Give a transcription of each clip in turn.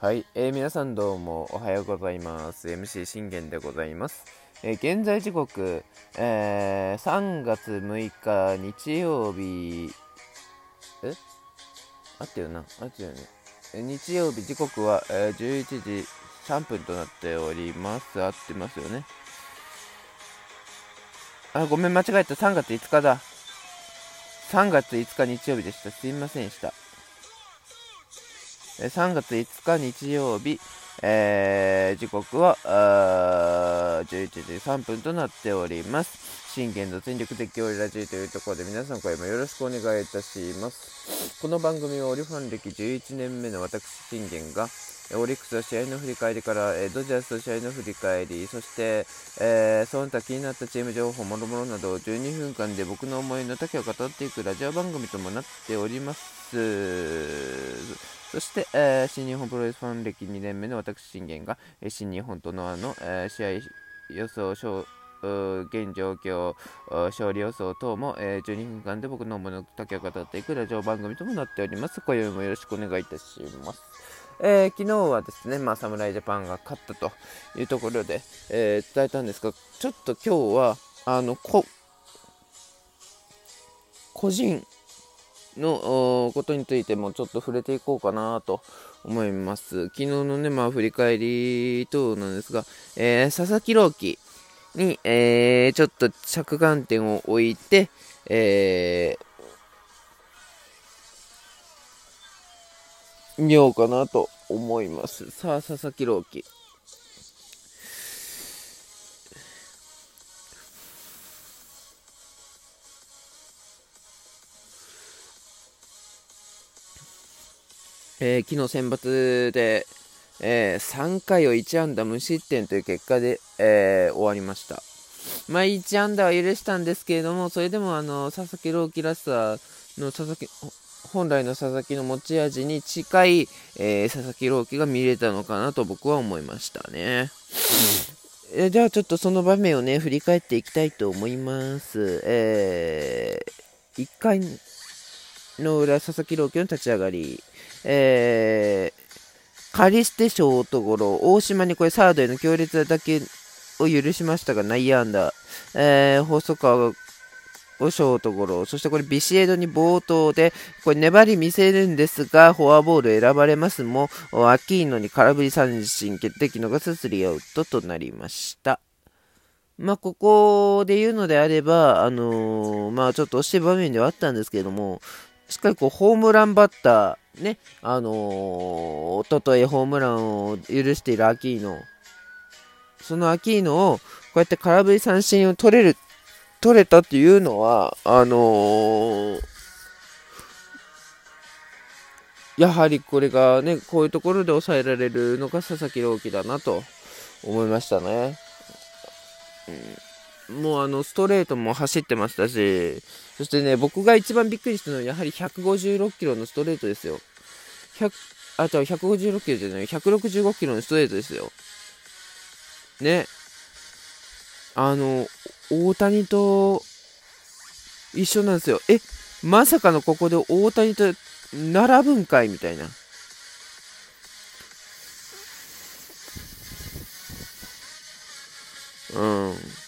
はい、えー、皆さんどうもおはようございます。MC 信玄でございます。えー、現在時刻、えー、3月6日日曜日、え？あったよなあったよね。日曜日時刻は、え、11時3分となっております。合ってますよね。あ、ごめん、間違えた。3月5日だ。3月5日日曜日でした。すいませんでした。3月5日日曜日、えー、時刻は11時3分となっております。信玄の全力的応援ラジオというところで皆さん声もよろしくお願いいたします。この番組はオリファン歴11年目の私信玄がオリックスの試合の振り返りから、えドジャースの試合の振り返り、そして、えー、その他気になったチーム情報、もろもろなど12分間で僕の思いの丈を語っていくラジオ番組ともなっております。そして、えー、新日本プロレスファン歴2年目の私、信玄が、えー、新日本とノアの、えー、試合予想、現状況、勝利予想等も、えー、12分間で僕の思いの丈を語っていくラジオ番組ともなっております。今宵もよろしくお願いいたします。えー、昨日はですね、まあ、侍ジャパンが勝ったというところで、えー、伝えたんですが、ちょっと今日は、あの、こ、個人のことについてもちょっと触れていこうかなと思います。昨日のね、まあ、振り返り等なんですが、えー、佐々木朗希に、えー、ちょっと着眼点を置いて、えー、見ようかなと思います。さあ、佐々木朗希。えー、昨日選抜で、えー、3回を1安打無失点という結果で、えー、終わりました。まあ、1安打は許したんですけれども、それでもあの佐々木朗希らしさの佐々木本来の佐々木の持ち味に近い、え、佐々木朗希が見れたのかなと僕は思いましたね。えじゃあちょっとその場面をね、振り返っていきたいと思います。え、1回の裏、佐々木朗希の立ち上がり、えー、カリステショートゴロ、大島にこれサードへの強烈な打球を許しましたが、内野安打、えー、細川をショートゴロ、そしてこれビシエドに冒頭で、これ粘り見せるんですが、フォアボール選ばれますも、アキーノに空振り三振決定機逃すスリーアウトとなりました。まあ、ここで言うのであれば、あのー、まあ、ちょっと惜しい場面ではあったんですけれども、しっかりこうホームランバッター、ね、あのー、おとといホームランを許しているアキーノ、そのアキーノをこうやって空振り三振を取れる、取れたっていうのは、あのー、やはりこれがね、こういうところで抑えられるのが佐々木朗希だなと思いましたね。うんもうあのストレートも走ってましたし、そしてね、僕が一番びっくりしたのは、やはり156キロのストレートですよ。100あ、じゃあ156キロじゃない、165キロのストレートですよ。ね。あの、大谷と一緒なんですよ。え、まさかのここで大谷と並ぶんかいみたいな。うん。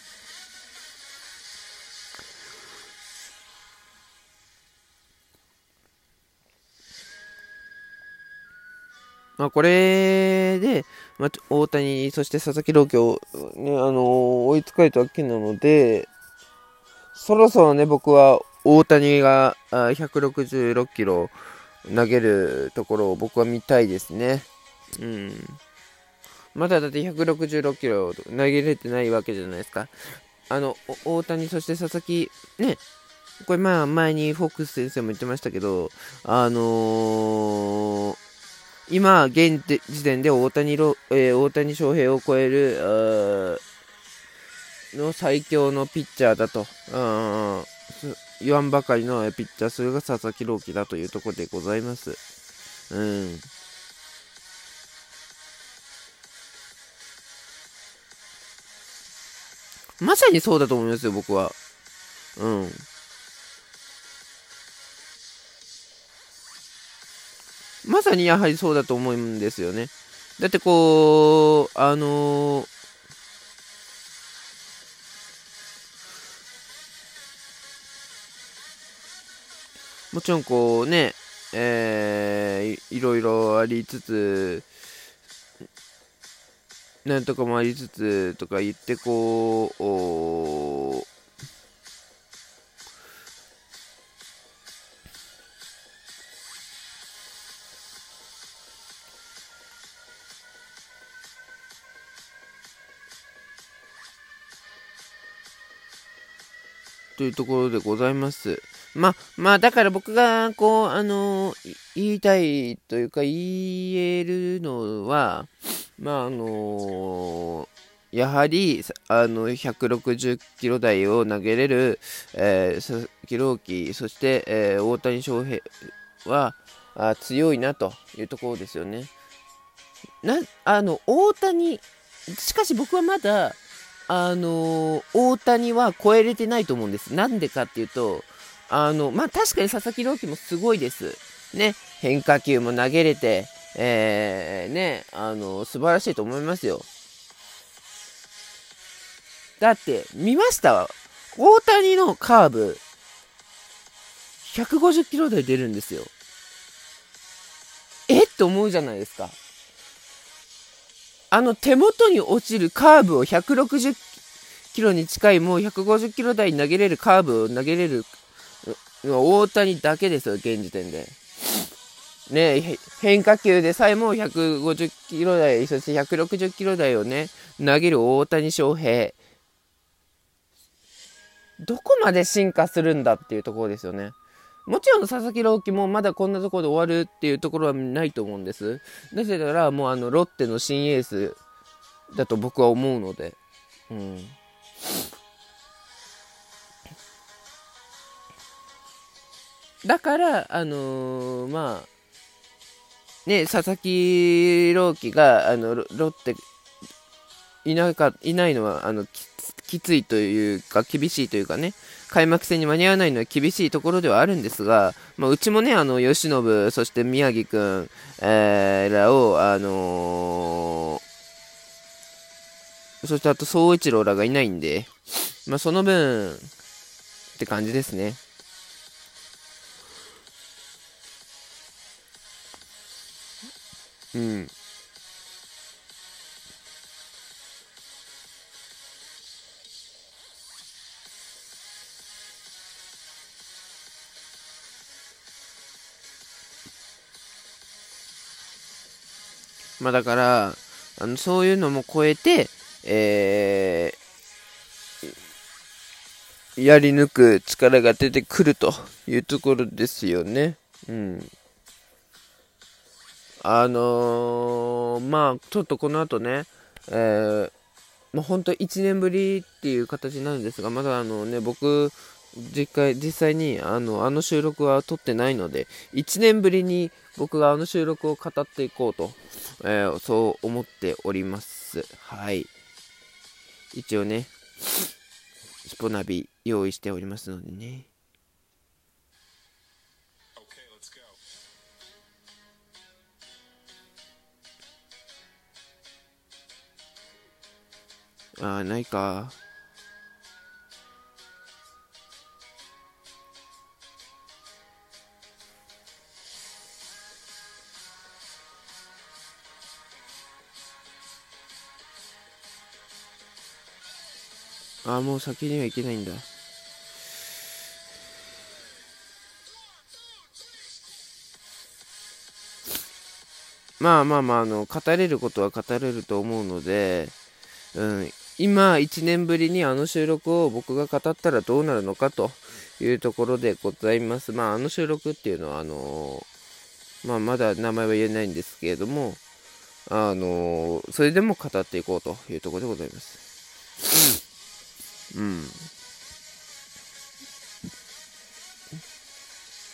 まあ、これで、まあ、大谷、そして佐々木朗希を、ね、あのー、追いつかれたわけなので、そろそろね、僕は大谷が166キロ投げるところを僕は見たいですね。うん。まだだって166キロ投げれてないわけじゃないですか。あの、大谷、そして佐々木、ね、これまあ前にフォックス先生も言ってましたけど、あのー今、現時点で大谷ロ、えー、大谷翔平を超えるの最強のピッチャーだと言わんばかりのピッチャー、それが佐々木朗希だというところでございます。うん。まさにそうだと思いますよ、僕は。うん。まさにやはりそうだと思うんですよね。だってこう、あのー、もちろんこうね、えー、いろいろありつつ、なんとかもありつつとか言ってこう、というところでございます。ま、まあ、だから僕が、こう、あの言いたいというか、言えるのは、まあ、あのやはり、あの、160キロ台を投げれる、えー、佐々木朗希、そして、えー、大谷翔平は、あ強いなというところですよね。な、あの、大谷、しかし僕はまだ、あの、大谷は超えれてないと思うんです。なんでかっていうと、あの、まあ、確かに佐々木朗希もすごいです。ね、変化球も投げれて、えー、ね、あの、素晴らしいと思いますよ。だって、見ました？大谷のカーブ、150キロ台出るんですよ。え？って思うじゃないですか。あの手元に落ちるカーブを160キロに近いもう150キロ台に投げれるカーブを投げれる大谷だけですよ、現時点で。ね変化球でさえも150キロ台、そして160キロ台をね、投げる大谷翔平。どこまで進化するんだっていうところですよね。もちろん佐々木朗希もまだこんなところで終わるっていうところはないと思うんです。なぜならもうあのロッテの新エースだと僕は思うので。うん。だから、あのー、まあ、ね、佐々木朗希があのロッテいなかいないのはあのきついというか厳しいというかね開幕戦に間に合わないのは厳しいところではあるんですが、まあ、うちもねあの吉信そして宮城君、えー、らをあのー、そしてあと総一郎らがいないんで、まあ、その分って感じですね。うん。まあだから、あのそういうのも超えて、えー、やり抜く力が出てくるというところですよね。うん。あのー、まあ、ちょっとこの後ね、えー、まあ、本当1年ぶりっていう形なんですが、まだあのね、僕、実際実際にあのあの収録は撮ってないので、1年ぶりに僕があの収録を語っていこうと、えー、そう思っております。はい。一応ね、スポナビ用意しておりますのでね。ああ、ないか？ああ、もう先には行けないんだ。まあまあまあ、あの、語れることは語れると思うので、うん、今、1年ぶりにあの収録を僕が語ったらどうなるのかというところでございます。まあ、あの収録っていうのは、あのー、まあ、まだ名前は言えないんですけれども、あのー、それでも語っていこうというところでございます。うん。うん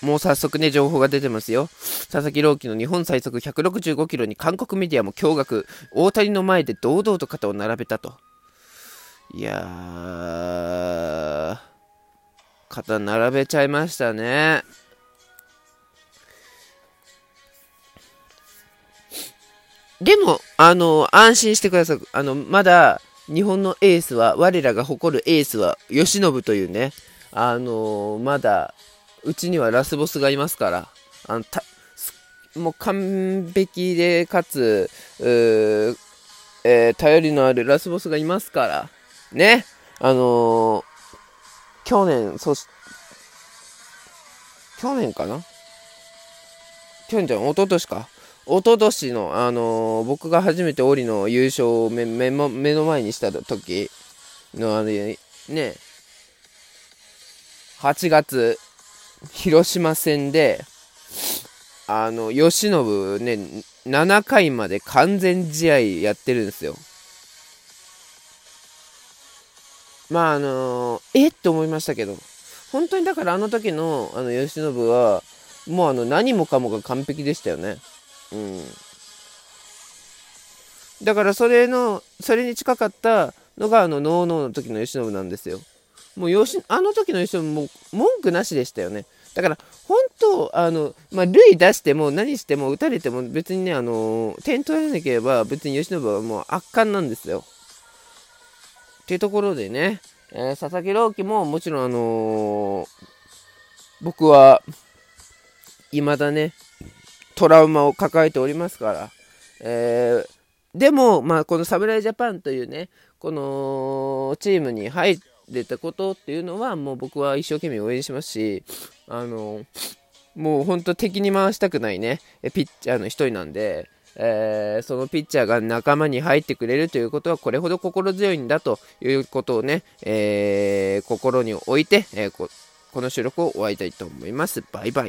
もう早速ね、情報が出てますよ。佐々木朗希の日本最速165キロに韓国メディアも驚愕。大谷の前で堂々と肩を並べたと。いやー、肩並べちゃいましたね。でも、あの、安心してください。あの、まだ、日本のエースは、我らが誇るエースは、慶喜というね、あの、まだ、うちにはラスボスがいますから、あの、たもう完璧で、かつ、えー、頼りのあるラスボスがいますから、ね、あのー、去年、そし、去年かな？去年じゃん、一昨年か？一昨年の、あのー、僕が初めてオリの優勝を目目目の前にした時の、あれ、ね、8月、広島戦で、あの、慶喜ね、7回まで完全試合やってるんですよ。まああのえ？って思いましたけど、本当にだからあの時のあの慶喜は、もうあの何もかもが完璧でしたよね。うん。だからそれの、それに近かったのがあのノーノーの時の慶喜なんですよ。もうよしあの時の慶喜も文句なしでしたよね。だから本当あの、まあ、塁出しても何しても打たれても別にねあの点取らなければ別に慶喜はもう圧巻なんですよ。っていうところでね、えー、佐々木朗希ももちろんあのー、僕は未だねトラウマを抱えておりますから、えー、でも、まあ、この侍ジャパンというねこのチームに入れたことっていうのはもう僕は一生懸命応援しますしあのもう本当敵に回したくないねピッチャーの一人なんでえー、そのピッチャーが仲間に入ってくれるということはこれほど心強いんだということをね、えー、心に置いて、えー、この収録を終わりたいと思います。バイバイ。